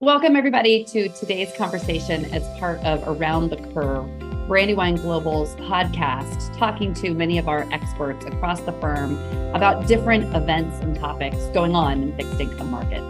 Welcome, everybody, to today's conversation as part of Around the Curve, Brandywine Global's podcast, talking to many of our experts across the firm about different events and topics going on in fixed income markets.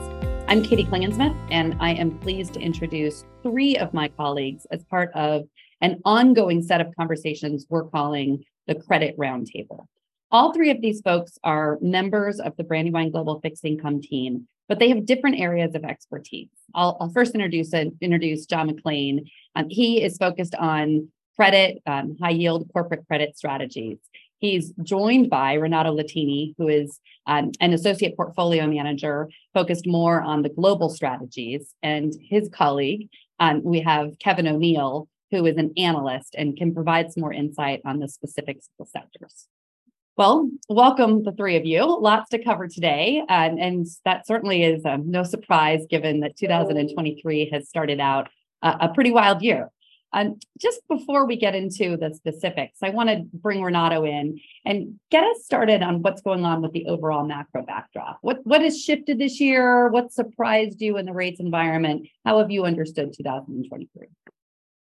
I'm Katie Klingensmith, and I am pleased to introduce three of my colleagues as part of an ongoing set of conversations we're calling the Credit Roundtable. All three of these folks are members of the Brandywine Global Fixed Income team but they have different areas of expertise. I'll, I'll first introduce uh, introduce John McClain. Um, he is focused on credit, um, high yield corporate credit strategies. He's joined by Renato Latini, who is um, an associate portfolio manager focused more on the global strategies, and his colleague, um, we have Kevin O'Neill, who is an analyst and can provide some more insight on the specifics of the sectors. Well, welcome the three of you. Lots to cover today. Um, and that certainly is um, no surprise given that 2023 has started out a pretty wild year. Um, just before we get into the specifics, I want to bring Renato in and get us started on what's going on with the overall macro backdrop. What what has shifted this year? What surprised you in the rates environment? How have you understood 2023?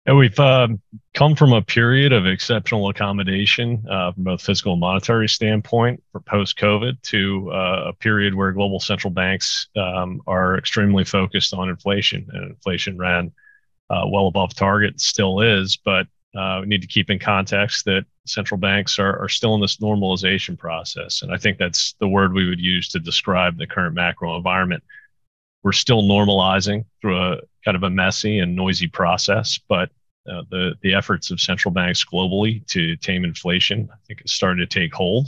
And we've uh, come from a period of exceptional accommodation uh, from both fiscal and monetary standpoint for post-COVID to uh, a period where global central banks um, are extremely focused on inflation, and inflation ran uh, well above target, still is, but uh, we need to keep in context that central banks are, are still in this normalization process, and I think that's the word we would use to describe the current macro environment. We're still normalizing through a kind of a messy and noisy process, but uh, the the efforts of central banks globally to tame inflation, I think, is starting to take hold.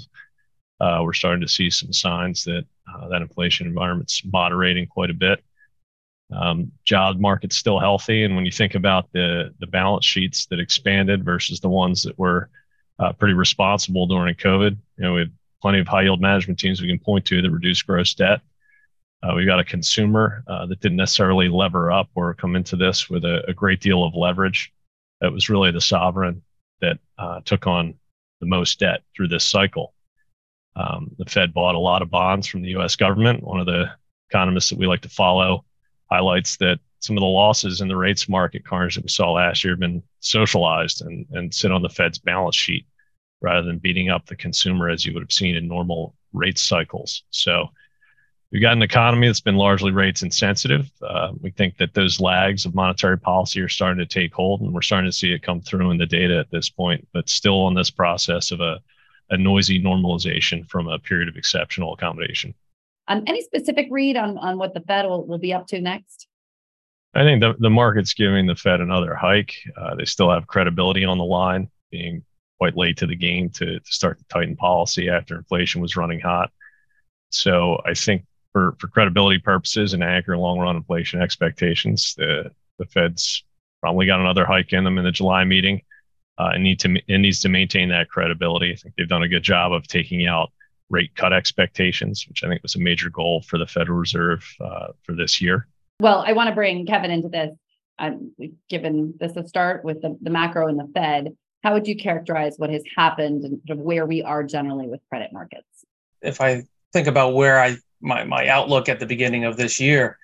Uh, we're starting to see some signs that uh, that inflation environment's moderating quite a bit. Um, job market's still healthy, and when you think about the the balance sheets that expanded versus the ones that were uh, pretty responsible during COVID, you know, we have plenty of high yield management teams we can point to that reduced gross debt. Uh, we've got a consumer uh, that didn't necessarily lever up or come into this with a, a great deal of leverage. It was really the sovereign that uh, took on the most debt through this cycle. Um, the Fed bought a lot of bonds from the US government. One of the economists that we like to follow highlights that some of the losses in the rates market, Carnage, that we saw last year have been socialized and, and sit on the Fed's balance sheet rather than beating up the consumer as you would have seen in normal rate cycles. So We've got an economy that's been largely rates insensitive. Uh, we think that those lags of monetary policy are starting to take hold, and we're starting to see it come through in the data at this point, but still on this process of a, a noisy normalization from a period of exceptional accommodation. Um, any specific read on, on what the Fed will, will be up to next? I think the, the market's giving the Fed another hike. Uh, they still have credibility on the line, being quite late to the game to, to start to tighten policy after inflation was running hot. So I think for, for credibility purposes and anchor long run inflation expectations, the, the Fed's probably got another hike in them in the July meeting. Uh, and need to it needs to maintain that credibility. I think they've done a good job of taking out rate cut expectations, which I think was a major goal for the Federal Reserve uh, for this year. Well, I want to bring Kevin into this. Um, we've given this a start with the, the macro and the Fed, how would you characterize what has happened and sort of where we are generally with credit markets? If I think about where I my my outlook at the beginning of this year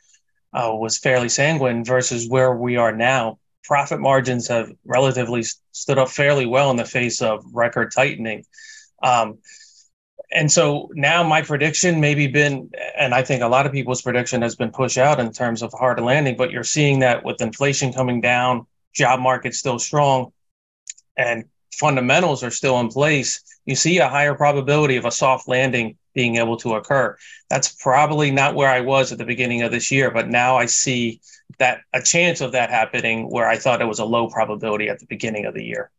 uh, was fairly sanguine versus where we are now. Profit margins have relatively stood up fairly well in the face of record tightening. Um, and so now my prediction maybe been, and I think a lot of people's prediction has been pushed out in terms of hard landing, but you're seeing that with inflation coming down, job market still strong, and fundamentals are still in place, you see a higher probability of a soft landing being able to occur. That's probably not where I was at the beginning of this year, but now I see that a chance of that happening where I thought it was a low probability at the beginning of the year.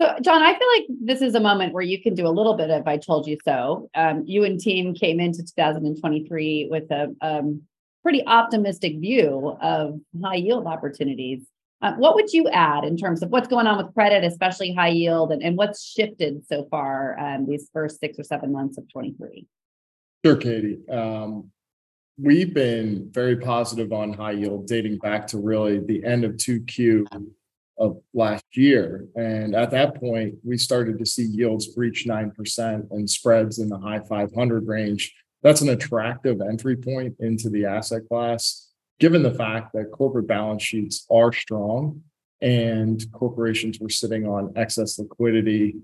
So, John, I feel like this is a moment where you can do a little bit of "I told you so." Um, you and team came into 2023 with a um, pretty optimistic view of high yield opportunities. Uh, what would you add in terms of what's going on with credit, especially high yield, and, and what's shifted so far um, these first six or seven months of 23? Sure, Katie. Um, we've been very positive on high yield dating back to really the end of 2Q of last year. And at that point, we started to see yields reach 9% and spreads in the high 500 range. That's an attractive entry point into the asset class given the fact that corporate balance sheets are strong and corporations were sitting on excess liquidity,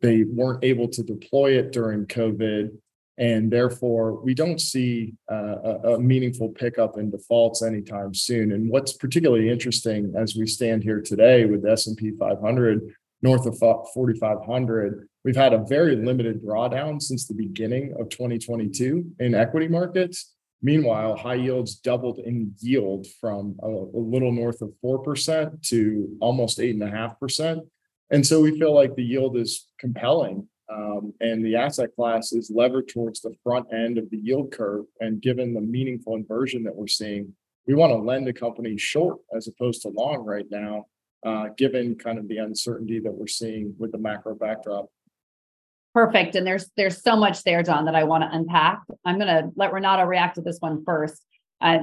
they weren't able to deploy it during COVID. And therefore, we don't see uh, a, a meaningful pickup in defaults anytime soon. And what's particularly interesting as we stand here today with the S&P 500 north of 4,500, we've had a very limited drawdown since the beginning of 2022 in equity markets. Meanwhile, high yields doubled in yield from a, a little north of 4% to almost 8.5%. And so we feel like the yield is compelling. Um, and the asset class is levered towards the front end of the yield curve. And given the meaningful inversion that we're seeing, we want to lend a company short as opposed to long right now, uh, given kind of the uncertainty that we're seeing with the macro backdrop. Perfect. And there's there's so much there, John, that I want to unpack. I'm going to let Renato react to this one first. Uh,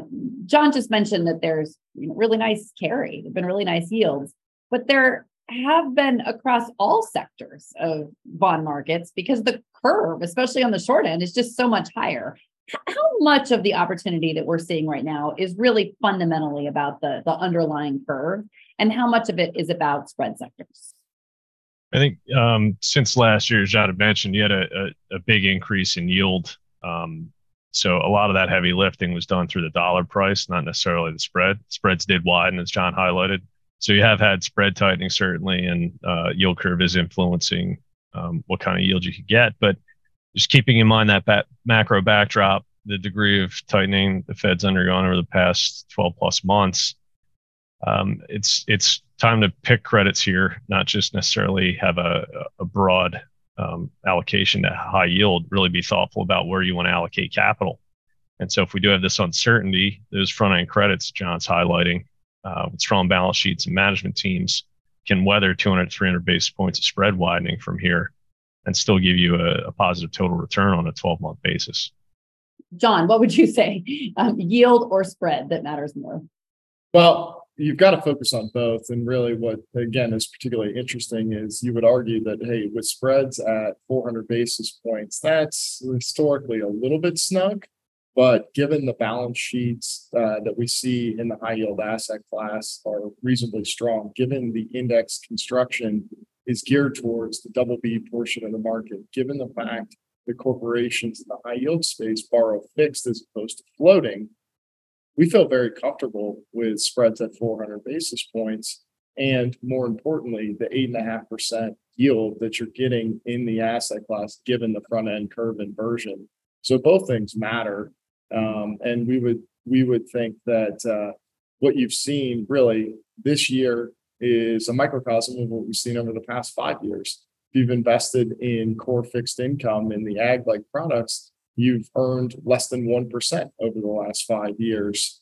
John just mentioned that there's you know, really nice carry, there've been really nice yields, but there have been across all sectors of bond markets because the curve, especially on the short end, is just so much higher. How much of the opportunity that we're seeing right now is really fundamentally about the, the underlying curve, and how much of it is about spread sectors? I think um, since last year, as John had mentioned, you had a, a, a big increase in yield. Um, so a lot of that heavy lifting was done through the dollar price, not necessarily the spread. Spreads did widen, as John highlighted. So you have had spread tightening certainly, and uh, yield curve is influencing um, what kind of yield you could get. But just keeping in mind that bat- macro backdrop, the degree of tightening the Fed's undergone over the past 12 plus months, um, it's it's time to pick credits here, not just necessarily have a, a broad um, allocation to high yield. Really be thoughtful about where you want to allocate capital. And so, if we do have this uncertainty, those front end credits John's highlighting uh, with strong balance sheets and management teams can weather 200, 300 basis points of spread widening from here and still give you a, a positive total return on a 12 month basis. John, what would you say? Um, yield or spread that matters more? Well, you've got to focus on both. And really, what again is particularly interesting is you would argue that, hey, with spreads at 400 basis points, that's historically a little bit snug. But given the balance sheets uh, that we see in the high yield asset class are reasonably strong, given the index construction is geared towards the double B portion of the market, given the fact the corporations in the high yield space borrow fixed as opposed to floating, we feel very comfortable with spreads at 400 basis points. And more importantly, the 8.5% yield that you're getting in the asset class, given the front end curve inversion. So both things matter. Um, and we would we would think that uh, what you've seen really this year is a microcosm of what we've seen over the past five years. If you've invested in core fixed income in the ag like products, you've earned less than 1% over the last five years.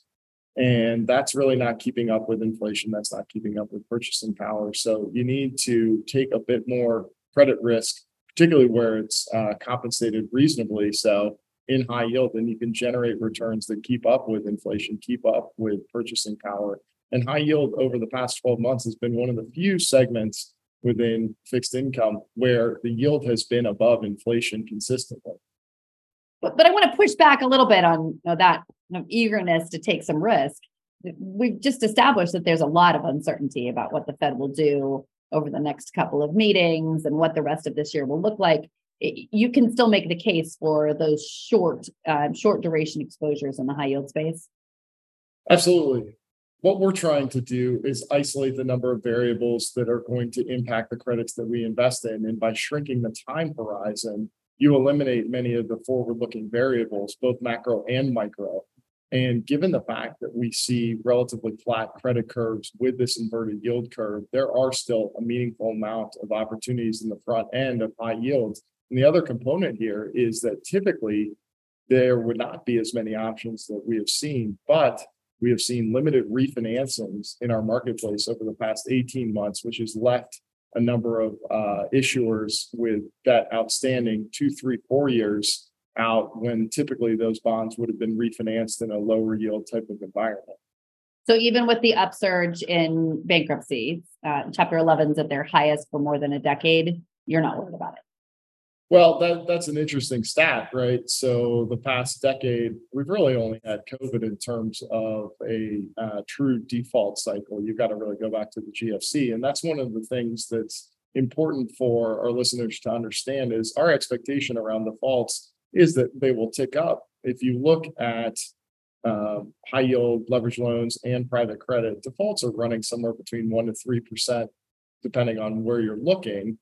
And that's really not keeping up with inflation. That's not keeping up with purchasing power. So you need to take a bit more credit risk, particularly where it's uh, compensated reasonably. So in high yield, then you can generate returns that keep up with inflation, keep up with purchasing power. And high yield over the past 12 months has been one of the few segments within fixed income where the yield has been above inflation consistently. But, but I want to push back a little bit on you know, that you know, eagerness to take some risk. We've just established that there's a lot of uncertainty about what the Fed will do over the next couple of meetings and what the rest of this year will look like. You can still make the case for those short uh, short duration exposures in the high yield space. Absolutely. What we're trying to do is isolate the number of variables that are going to impact the credits that we invest in and by shrinking the time horizon you eliminate many of the forward looking variables both macro and micro. And given the fact that we see relatively flat credit curves with this inverted yield curve, there are still a meaningful amount of opportunities in the front end of high yields. And the other component here is that typically there would not be as many options that we have seen, but we have seen limited refinancings in our marketplace over the past 18 months, which has left a number of uh, issuers with that outstanding two, three, four years out when typically those bonds would have been refinanced in a lower yield type of environment. So even with the upsurge in bankruptcies, uh, Chapter 11s at their highest for more than a decade, you're not worried about it. Well, that, that's an interesting stat, right? So the past decade, we've really only had COVID in terms of a uh, true default cycle. You've got to really go back to the GFC, and that's one of the things that's important for our listeners to understand is our expectation around defaults is that they will tick up. If you look at uh, high yield leverage loans and private credit, defaults are running somewhere between one to three percent, depending on where you're looking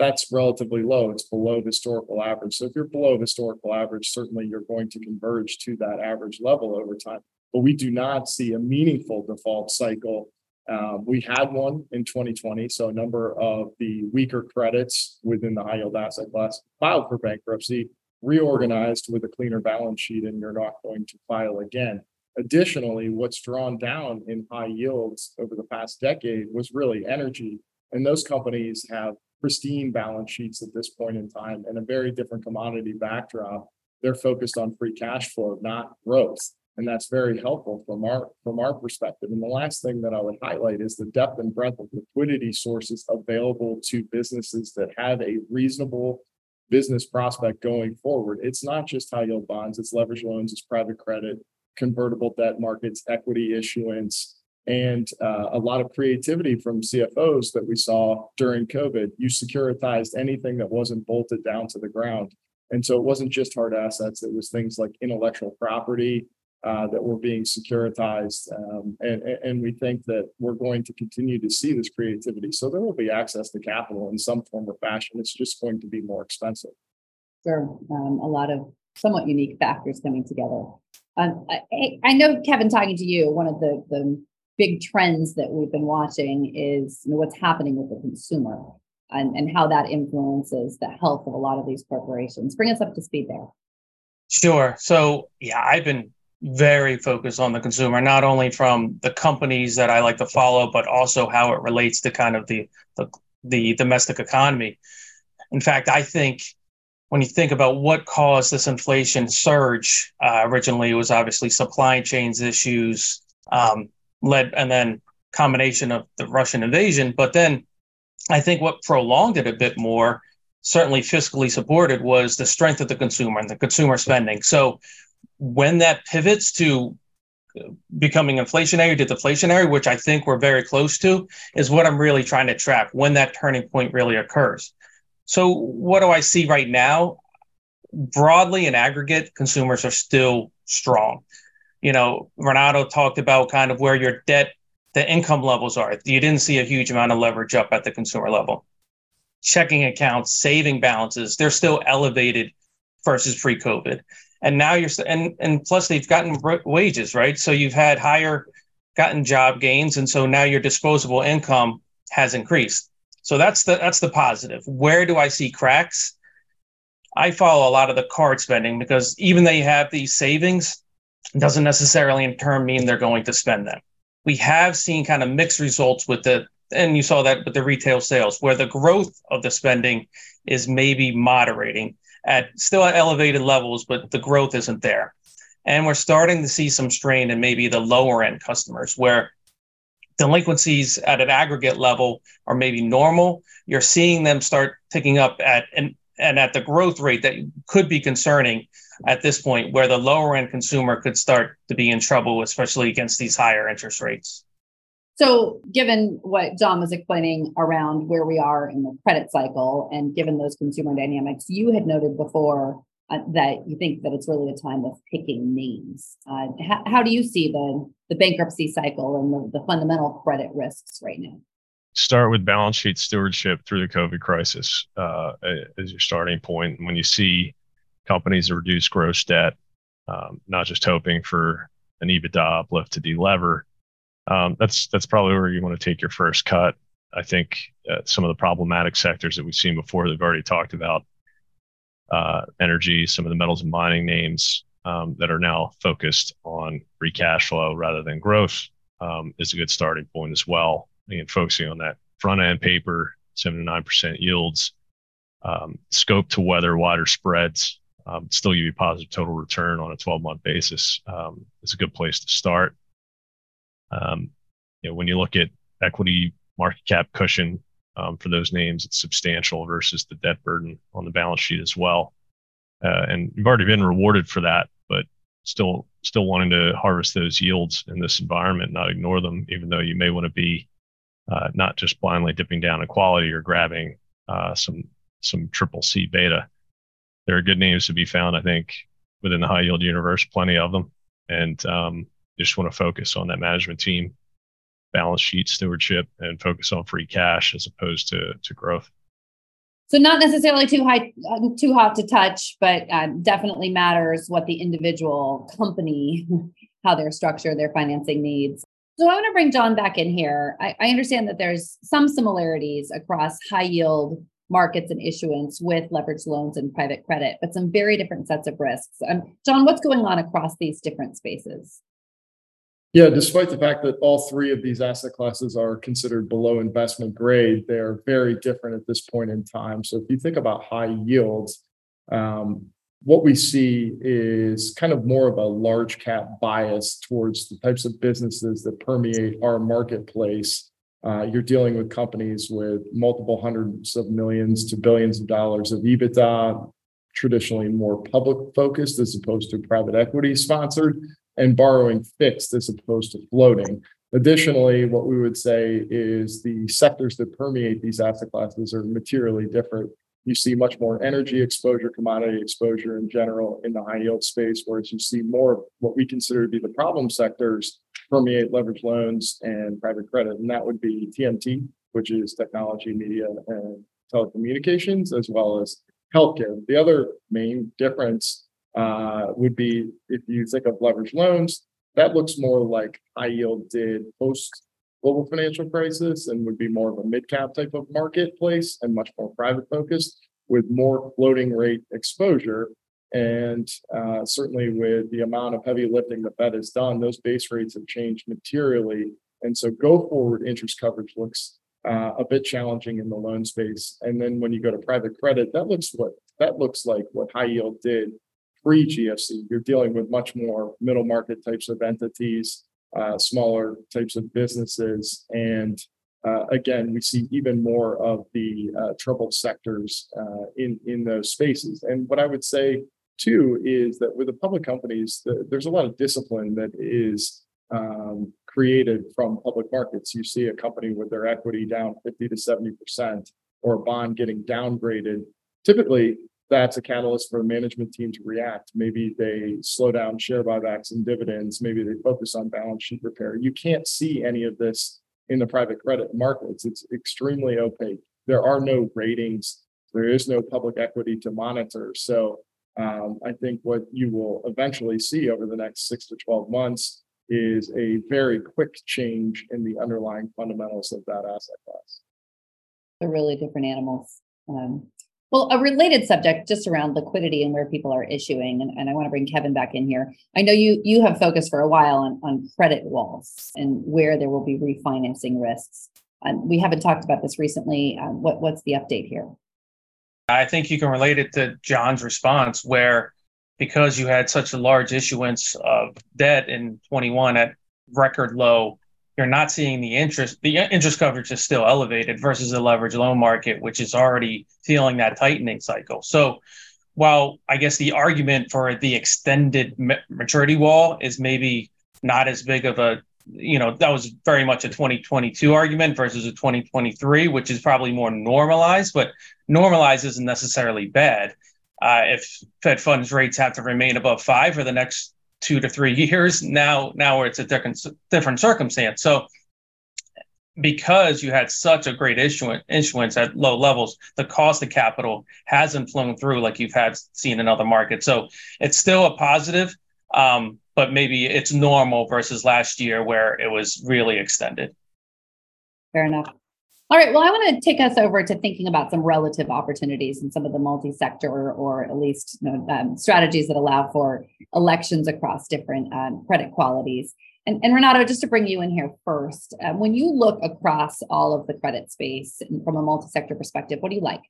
that's relatively low. It's below historical average. So if you're below historical average, certainly you're going to converge to that average level over time. But we do not see a meaningful default cycle. Um, we had one in 2020. So a number of the weaker credits within the high yield asset class filed for bankruptcy, reorganized with a cleaner balance sheet, and you're not going to file again. Additionally, what's drawn down in high yields over the past decade was really energy. And those companies have pristine balance sheets at this point in time and a very different commodity backdrop. They're focused on free cash flow, not growth. And that's very helpful from our from our perspective. And the last thing that I would highlight is the depth and breadth of liquidity sources available to businesses that have a reasonable business prospect going forward. It's not just high yield bonds, it's leverage loans, it's private credit, convertible debt markets, equity issuance, and uh, a lot of creativity from CFOs that we saw during COVID. You securitized anything that wasn't bolted down to the ground. And so it wasn't just hard assets, it was things like intellectual property uh, that were being securitized. Um, and, and we think that we're going to continue to see this creativity. So there will be access to capital in some form or fashion. It's just going to be more expensive. Sure. Um, a lot of somewhat unique factors coming together. Um, I, I, know, Kevin, talking to you, one of the, the big trends that we've been watching is you know, what's happening with the consumer and, and how that influences the health of a lot of these corporations. Bring us up to speed there. Sure. So, yeah, I've been very focused on the consumer, not only from the companies that I like to follow, but also how it relates to kind of the, the, the domestic economy. In fact, I think when you think about what caused this inflation surge, uh, originally it was obviously supply chains issues, um, led and then combination of the Russian invasion. But then I think what prolonged it a bit more, certainly fiscally supported, was the strength of the consumer and the consumer spending. So when that pivots to becoming inflationary to deflationary, which I think we're very close to, is what I'm really trying to track when that turning point really occurs. So, what do I see right now? Broadly in aggregate, consumers are still strong you know, Renato talked about kind of where your debt, the income levels are. You didn't see a huge amount of leverage up at the consumer level. Checking accounts, saving balances, they're still elevated versus pre-COVID. And now you're and and plus they've gotten wages, right? So you've had higher gotten job gains and so now your disposable income has increased. So that's the that's the positive. Where do I see cracks? I follow a lot of the card spending because even though you have these savings, doesn't necessarily in turn mean they're going to spend them. We have seen kind of mixed results with the, and you saw that with the retail sales, where the growth of the spending is maybe moderating at still at elevated levels, but the growth isn't there. And we're starting to see some strain in maybe the lower end customers where delinquencies at an aggregate level are maybe normal. You're seeing them start ticking up at an and at the growth rate that could be concerning at this point where the lower end consumer could start to be in trouble, especially against these higher interest rates. So, given what John was explaining around where we are in the credit cycle and given those consumer dynamics, you had noted before uh, that you think that it's really a time of picking names. Uh, how, how, do you see the, the bankruptcy cycle and the, the fundamental credit risks right now? Start with balance sheet stewardship through the COVID crisis uh, as your starting point. When you see companies to reduce gross debt, um, not just hoping for an EBITDA uplift to delever. Um, that's that's probably where you want to take your first cut. I think uh, some of the problematic sectors that we've seen before, they've already talked about uh, energy, some of the metals and mining names um, that are now focused on free cash flow rather than growth um, is a good starting point as well. Again, focusing on that front end paper, seven to nine percent yields, um, scope to weather wider spreads, um, still give you positive total return on a 12 month basis. Um, it's a good place to start. Um, you know, when you look at equity market cap cushion um, for those names, it's substantial versus the debt burden on the balance sheet as well. Uh, and you've already been rewarded for that, but still still wanting to harvest those yields in this environment, not ignore them, even though you may want to be uh, not just blindly dipping down in quality or grabbing uh, some some triple C beta. There are good names to be found, I think, within the high yield universe, plenty of them, and um, just want to focus on that management team, balance sheet stewardship, and focus on free cash as opposed to to growth. So not necessarily too high, too hot to touch, but uh, definitely matters what the individual company, how they're structured, their financing needs. So I want to bring John back in here. I, I understand that there's some similarities across high yield markets and issuance with leveraged loans and private credit, but some very different sets of risks. Um, John, what's going on across these different spaces? Yeah, despite the fact that all three of these asset classes are considered below investment grade, they are very different at this point in time. So if you think about high yields, um, what we see is kind of more of a large cap bias towards the types of businesses that permeate our marketplace. Uh, you're dealing with companies with multiple hundreds of millions to billions of dollars of EBITDA, traditionally more public focused as opposed to private equity sponsored and borrowing fixed as opposed to floating. Additionally, what we would say is the sectors that permeate these asset classes are materially different. You see much more energy exposure, commodity exposure in general in the high yield space, whereas you see more what we consider to be the problem sectors permeate leverage loans and private credit. And that would be TMT, which is technology, media, and telecommunications, as well as healthcare. The other main difference uh, would be if you think of leverage loans, that looks more like high yield did post global financial crisis and would be more of a mid cap type of marketplace and much more private focused with more floating rate exposure. And uh, certainly with the amount of heavy lifting the Fed has done, those base rates have changed materially. And so go forward interest coverage looks uh, a bit challenging in the loan space. And then when you go to private credit, that looks what that looks like what high yield did pre GFC. You're dealing with much more middle market types of entities, uh, smaller types of businesses. And uh, again, we see even more of the uh, troubled sectors uh, in, in those spaces. And what I would say too is that with the public companies, the, there's a lot of discipline that is um, created from public markets. You see a company with their equity down 50 to 70%, or a bond getting downgraded. Typically, that's a catalyst for the management team to react. Maybe they slow down share buybacks and dividends. Maybe they focus on balance sheet repair. You can't see any of this in the private credit markets. It's extremely opaque. There are no ratings. There is no public equity to monitor. So um, I think what you will eventually see over the next six to 12 months is a very quick change in the underlying fundamentals of that asset class. They're really different animals. Um, well, a related subject just around liquidity and where people are issuing, and, and I want to bring Kevin back in here. I know you you have focused for a while on, on credit walls and where there will be refinancing risks. Um, we haven't talked about this recently. Um, what what's the update here? I think you can relate it to John's response, where because you had such a large issuance of debt in 21 at record low you're not seeing the interest the interest coverage is still elevated versus the leverage loan market which is already feeling that tightening cycle. So while i guess the argument for the extended maturity wall is maybe not as big of a you know that was very much a 2022 argument versus a 2023 which is probably more normalized but normalized isn't necessarily bad uh, if fed funds rates have to remain above five for the next two to three years. Now, now it's a different different circumstance. So, because you had such a great issuance, issuance at low levels, the cost of capital hasn't flown through like you've had seen in other markets. So it's still a positive, um, but maybe it's normal versus last year where it was really extended. Fair enough. All right. Well, I want to take us over to thinking about some relative opportunities in some of the multi-sector or at least you know, um, strategies that allow for elections across different um, credit qualities. And, and, Renato, just to bring you in here first, um, when you look across all of the credit space from a multi-sector perspective, what do you like?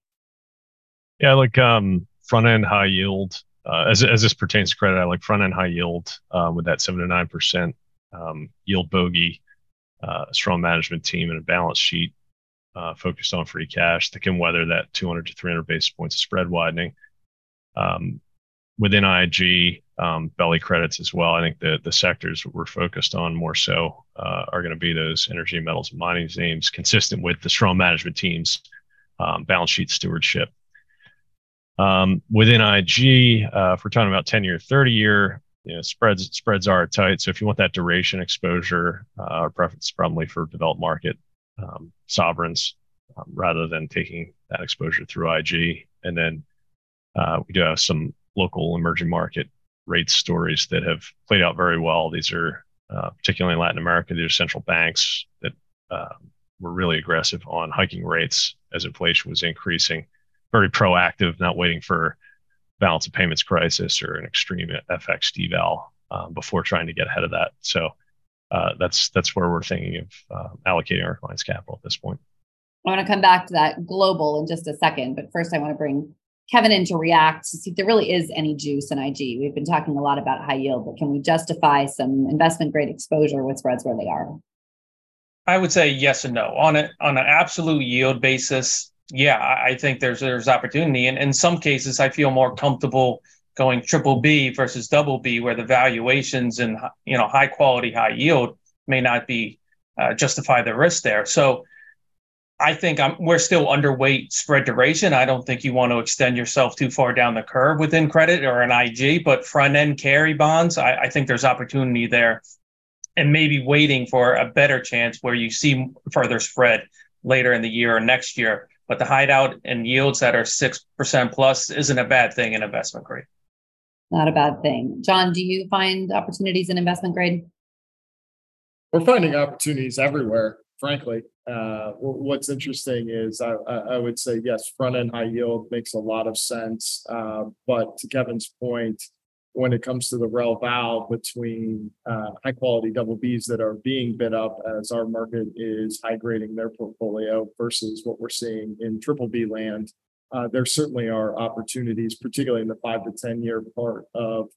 Yeah, I like um, front end high yield. Uh, as, as this pertains to credit, I like front end high yield uh, with that seven to nine percent um, yield bogey, uh, strong management team, and a balance sheet uh, focused on free cash that can weather that 200 to 300 basis points of spread widening. Um, within IG, um, belly credits as well. I think the the sectors we're focused on more so uh, are going to be those energy, metals, and mining names, consistent with the strong management teams, um, balance sheet stewardship. Um, within IG, uh, if we're talking about 10 year, 30 year, you know, spreads spreads are tight. So if you want that duration exposure, uh, our preference is probably for developed market um, sovereigns um, rather than taking that exposure through IG. And then uh, we do have some local emerging market rate stories that have played out very well. These are uh, particularly in Latin America. These are central banks that uh, were really aggressive on hiking rates as inflation was increasing. Very proactive, not waiting for balance of payments crisis or an extreme FX deval um, before trying to get ahead of that. So uh, that's that's where we're thinking of uh, allocating our clients' capital at this point. I want to come back to that global in just a second, but first I want to bring Kevin in to react to see if there really is any juice in IG. We've been talking a lot about high yield, but can we justify some investment grade exposure with spreads where they are? I would say yes and no. On a on an absolute yield basis, yeah, I think there's there's opportunity. And in some cases, I feel more comfortable going triple B versus double B, where the valuations and you know high quality, high yield may not be uh, justify the risk there. So I think I'm, we're still underweight spread duration. I don't think you want to extend yourself too far down the curve within credit or an IG, but front end carry bonds, I, I think there's opportunity there, and maybe waiting for a better chance where you see further spread later in the year or next year. But the hideout and yields that are six percent plus isn't a bad thing in investment grade. Not a bad thing. John, do you find opportunities in investment grade? We're finding opportunities everywhere, frankly. Uh, what's interesting is I, I, would say, yes, front end high yield makes a lot of sense. Uh, but to Kevin's point, when it comes to the rel val between uh, high quality double Bs that are being bid up as our market is high grading their portfolio versus what we're seeing in triple B land, uh, there certainly are opportunities, particularly in the five to 10 year part of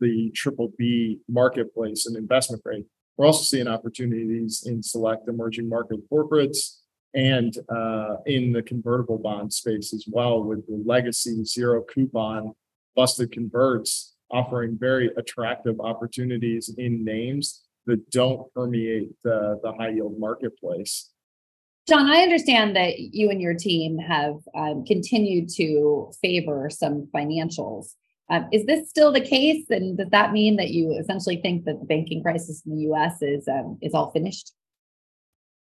the triple B marketplace and investment grade. We're also seeing opportunities in select emerging market corporates and uh, in the convertible bond space as well, with the legacy zero coupon busted converts offering very attractive opportunities in names that don't permeate the, the high yield marketplace. John, I understand that you and your team have um, continued to favor some financials. Um, is this still the case? And does that mean that you essentially think that the banking crisis in the U.S. is um, is all finished?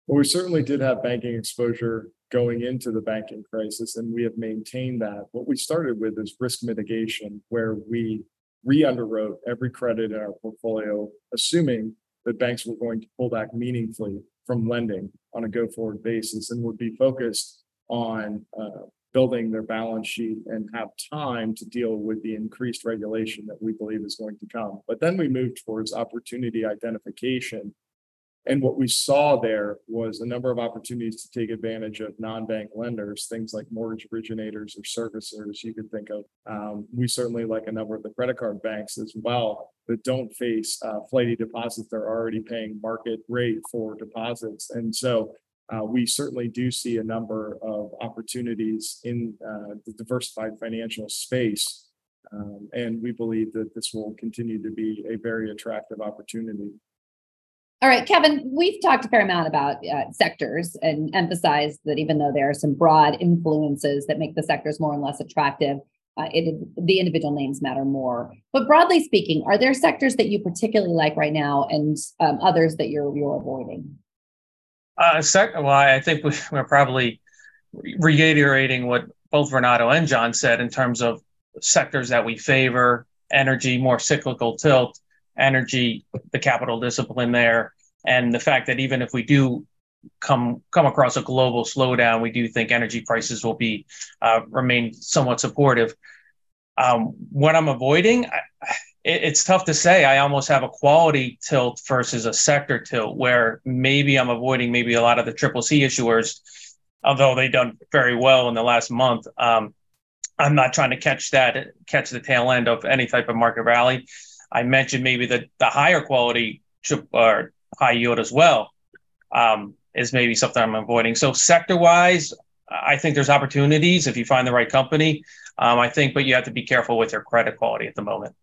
Well, we certainly did have banking exposure going into the banking crisis, and we have maintained that. What we started with is risk mitigation, where we re-underwrote every credit in our portfolio, assuming that banks were going to pull back meaningfully from lending on a go-forward basis and would be focused on uh, building their balance sheet and have time to deal with the increased regulation that we believe is going to come. But then we moved towards opportunity identification and what we saw there was a number of opportunities to take advantage of non-bank lenders, things like mortgage originators or servicers you could think of. Um, we certainly like a number of the credit card banks as well that don't face uh, flighty deposits. They're already paying market rate for deposits. And so uh, we certainly do see a number of opportunities in uh, the diversified financial space. Um, and we believe that this will continue to be a very attractive opportunity. All right, Kevin, we've talked a fair amount about uh, sectors and emphasized that even though there are some broad influences that make the sectors more and less attractive, uh, it, the individual names matter more. But broadly speaking, are there sectors that you particularly like right now and um, others that you're, you're avoiding? Uh, sec- well, I think we're probably reiterating what both Renato and John said in terms of sectors that we favor, energy, more cyclical tilt, energy, the capital discipline there, and the fact that even if we do come come across a global slowdown, we do think energy prices will be uh, remain somewhat supportive. Um, what I'm avoiding, I, it, it's tough to say. I almost have a quality tilt versus a sector tilt, where maybe I'm avoiding maybe a lot of the triple C issuers, although they've done very well in the last month. Um, I'm not trying to catch that catch the tail end of any type of market rally. I mentioned maybe the the higher quality chip or high yield as well. Um, is maybe something I'm avoiding. So sector wise, I think there's opportunities if you find the right company. Um, I think, but you have to be careful with your credit quality at the moment.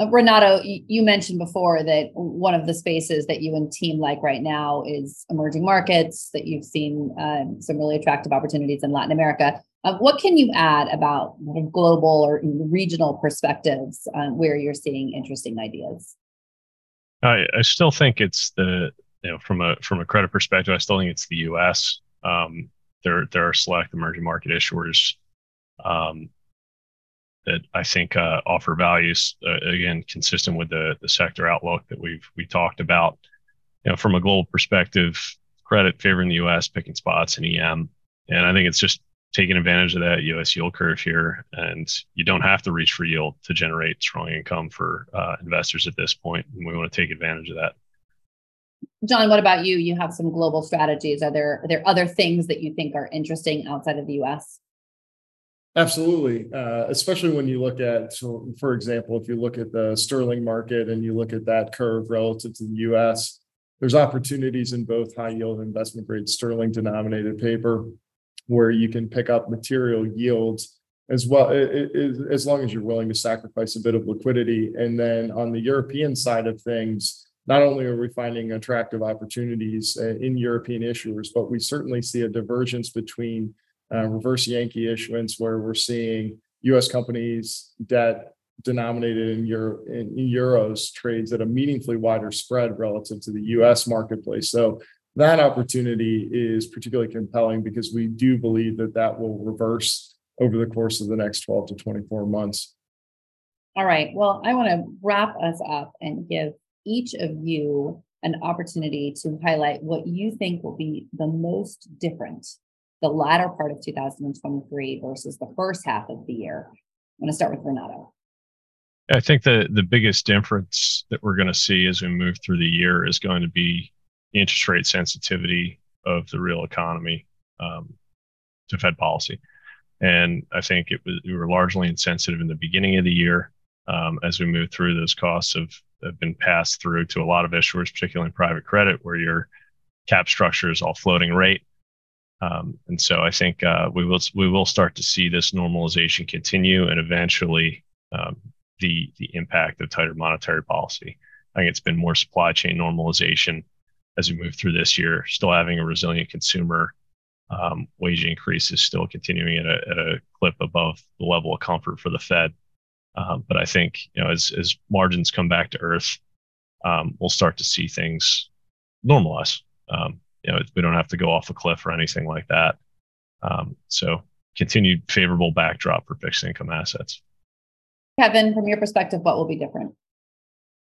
Uh, Renato, you mentioned before that one of the spaces that you and team like right now is emerging markets, that you've seen um, some really attractive opportunities in Latin America. Uh, what can you add about global or regional perspectives um, where you're seeing interesting ideas? I, I still think it's the you know from a from a credit perspective, I still think it's the U.S. Um, there there are select emerging market issuers um, that I think uh, offer values uh, again consistent with the the sector outlook that we've we talked about. You know, from a global perspective, credit favoring the U.S. picking spots in EM, and I think it's just taking advantage of that U.S. yield curve here, and you don't have to reach for yield to generate strong income for uh, investors at this point, and we want to take advantage of that. John, what about you? You have some global strategies. Are there are there other things that you think are interesting outside of the U.S.? Absolutely, uh, especially when you look at, so for example, if you look at the sterling market and you look at that curve relative to the U.S., there's opportunities in both high yield investment grade sterling denominated paper where you can pick up material yields as well as long as you're willing to sacrifice a bit of liquidity. And then on the european side of things not only are we finding attractive opportunities uh, in european issuers but we certainly see a divergence between uh, reverse yankee issuance where we're seeing us companies debt denominated in, Euro, in euros trades at a meaningfully wider spread relative to the us marketplace. So that opportunity is particularly compelling because we do believe that that will reverse over the course of the next 12 to 24 months. All right. Well, I want to wrap us up and give each of you an opportunity to highlight what you think will be the most different the latter part of 2023 versus the first half of the year. I'm going to start with Renato. I think the the biggest difference that we're going to see as we move through the year is going to be the interest rate sensitivity of the real economy um, to Fed policy. And I think it was we were largely insensitive in the beginning of the year. Um, as we move through, those costs have, have been passed through to a lot of issuers, particularly in private credit, where your cap structure is all floating rate. Um, and so I think uh, we will we will start to see this normalization continue, and eventually um, the the impact of tighter monetary policy. I think it's been more supply chain normalization as we move through this year, still having a resilient consumer. Um, wage increases still continuing at a, at a clip above the level of comfort for the Fed. Um, but I think you know as as margins come back to earth, um, we'll start to see things normalize. Um, you know, we don't have to go off a cliff or anything like that. Um, so continued favorable backdrop for fixed income assets. Kevin, from your perspective, what will be different?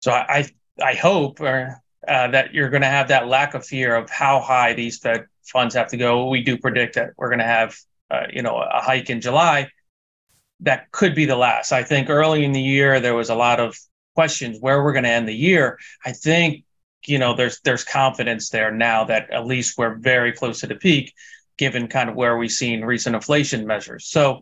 So I I hope, or uh, that you're going to have that lack of fear of how high these Fed funds have to go. We do predict that we're going to have, uh, you know, a hike in July. That could be the last. I think early in the year there was a lot of questions where we're going to end the year. I think, you know, there's there's confidence there now that at least we're very close to the peak, given kind of where we've seen recent inflation measures. So,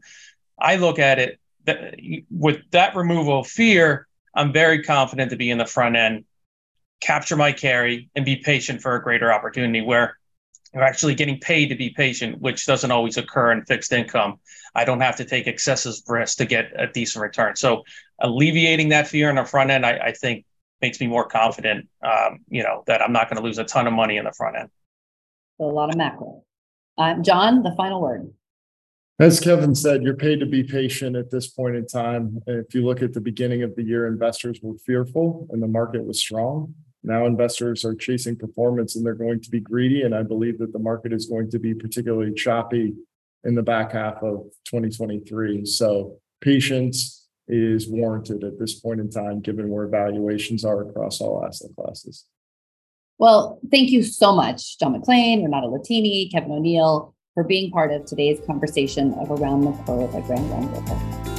I look at it that with that removal of fear, I'm very confident to be in the front end capture my carry and be patient for a greater opportunity where you're actually getting paid to be patient, which doesn't always occur in fixed income. I don't have to take excessive risk to get a decent return. So alleviating that fear on the front end, I, I think makes me more confident, um, you know, that I'm not going to lose a ton of money in the front end. So a lot of macro. Um, John, the final word. As Kevin said, you're paid to be patient at this point in time. If you look at the beginning of the year, investors were fearful and the market was strong. Now investors are chasing performance and they're going to be greedy. And I believe that the market is going to be particularly choppy in the back half of 2023. So patience is warranted at this point in time, given where valuations are across all asset classes. Well, thank you so much, John McClain, Renato Latini, Kevin O'Neill, for being part of today's conversation of Around the Curve at Brandywine Global.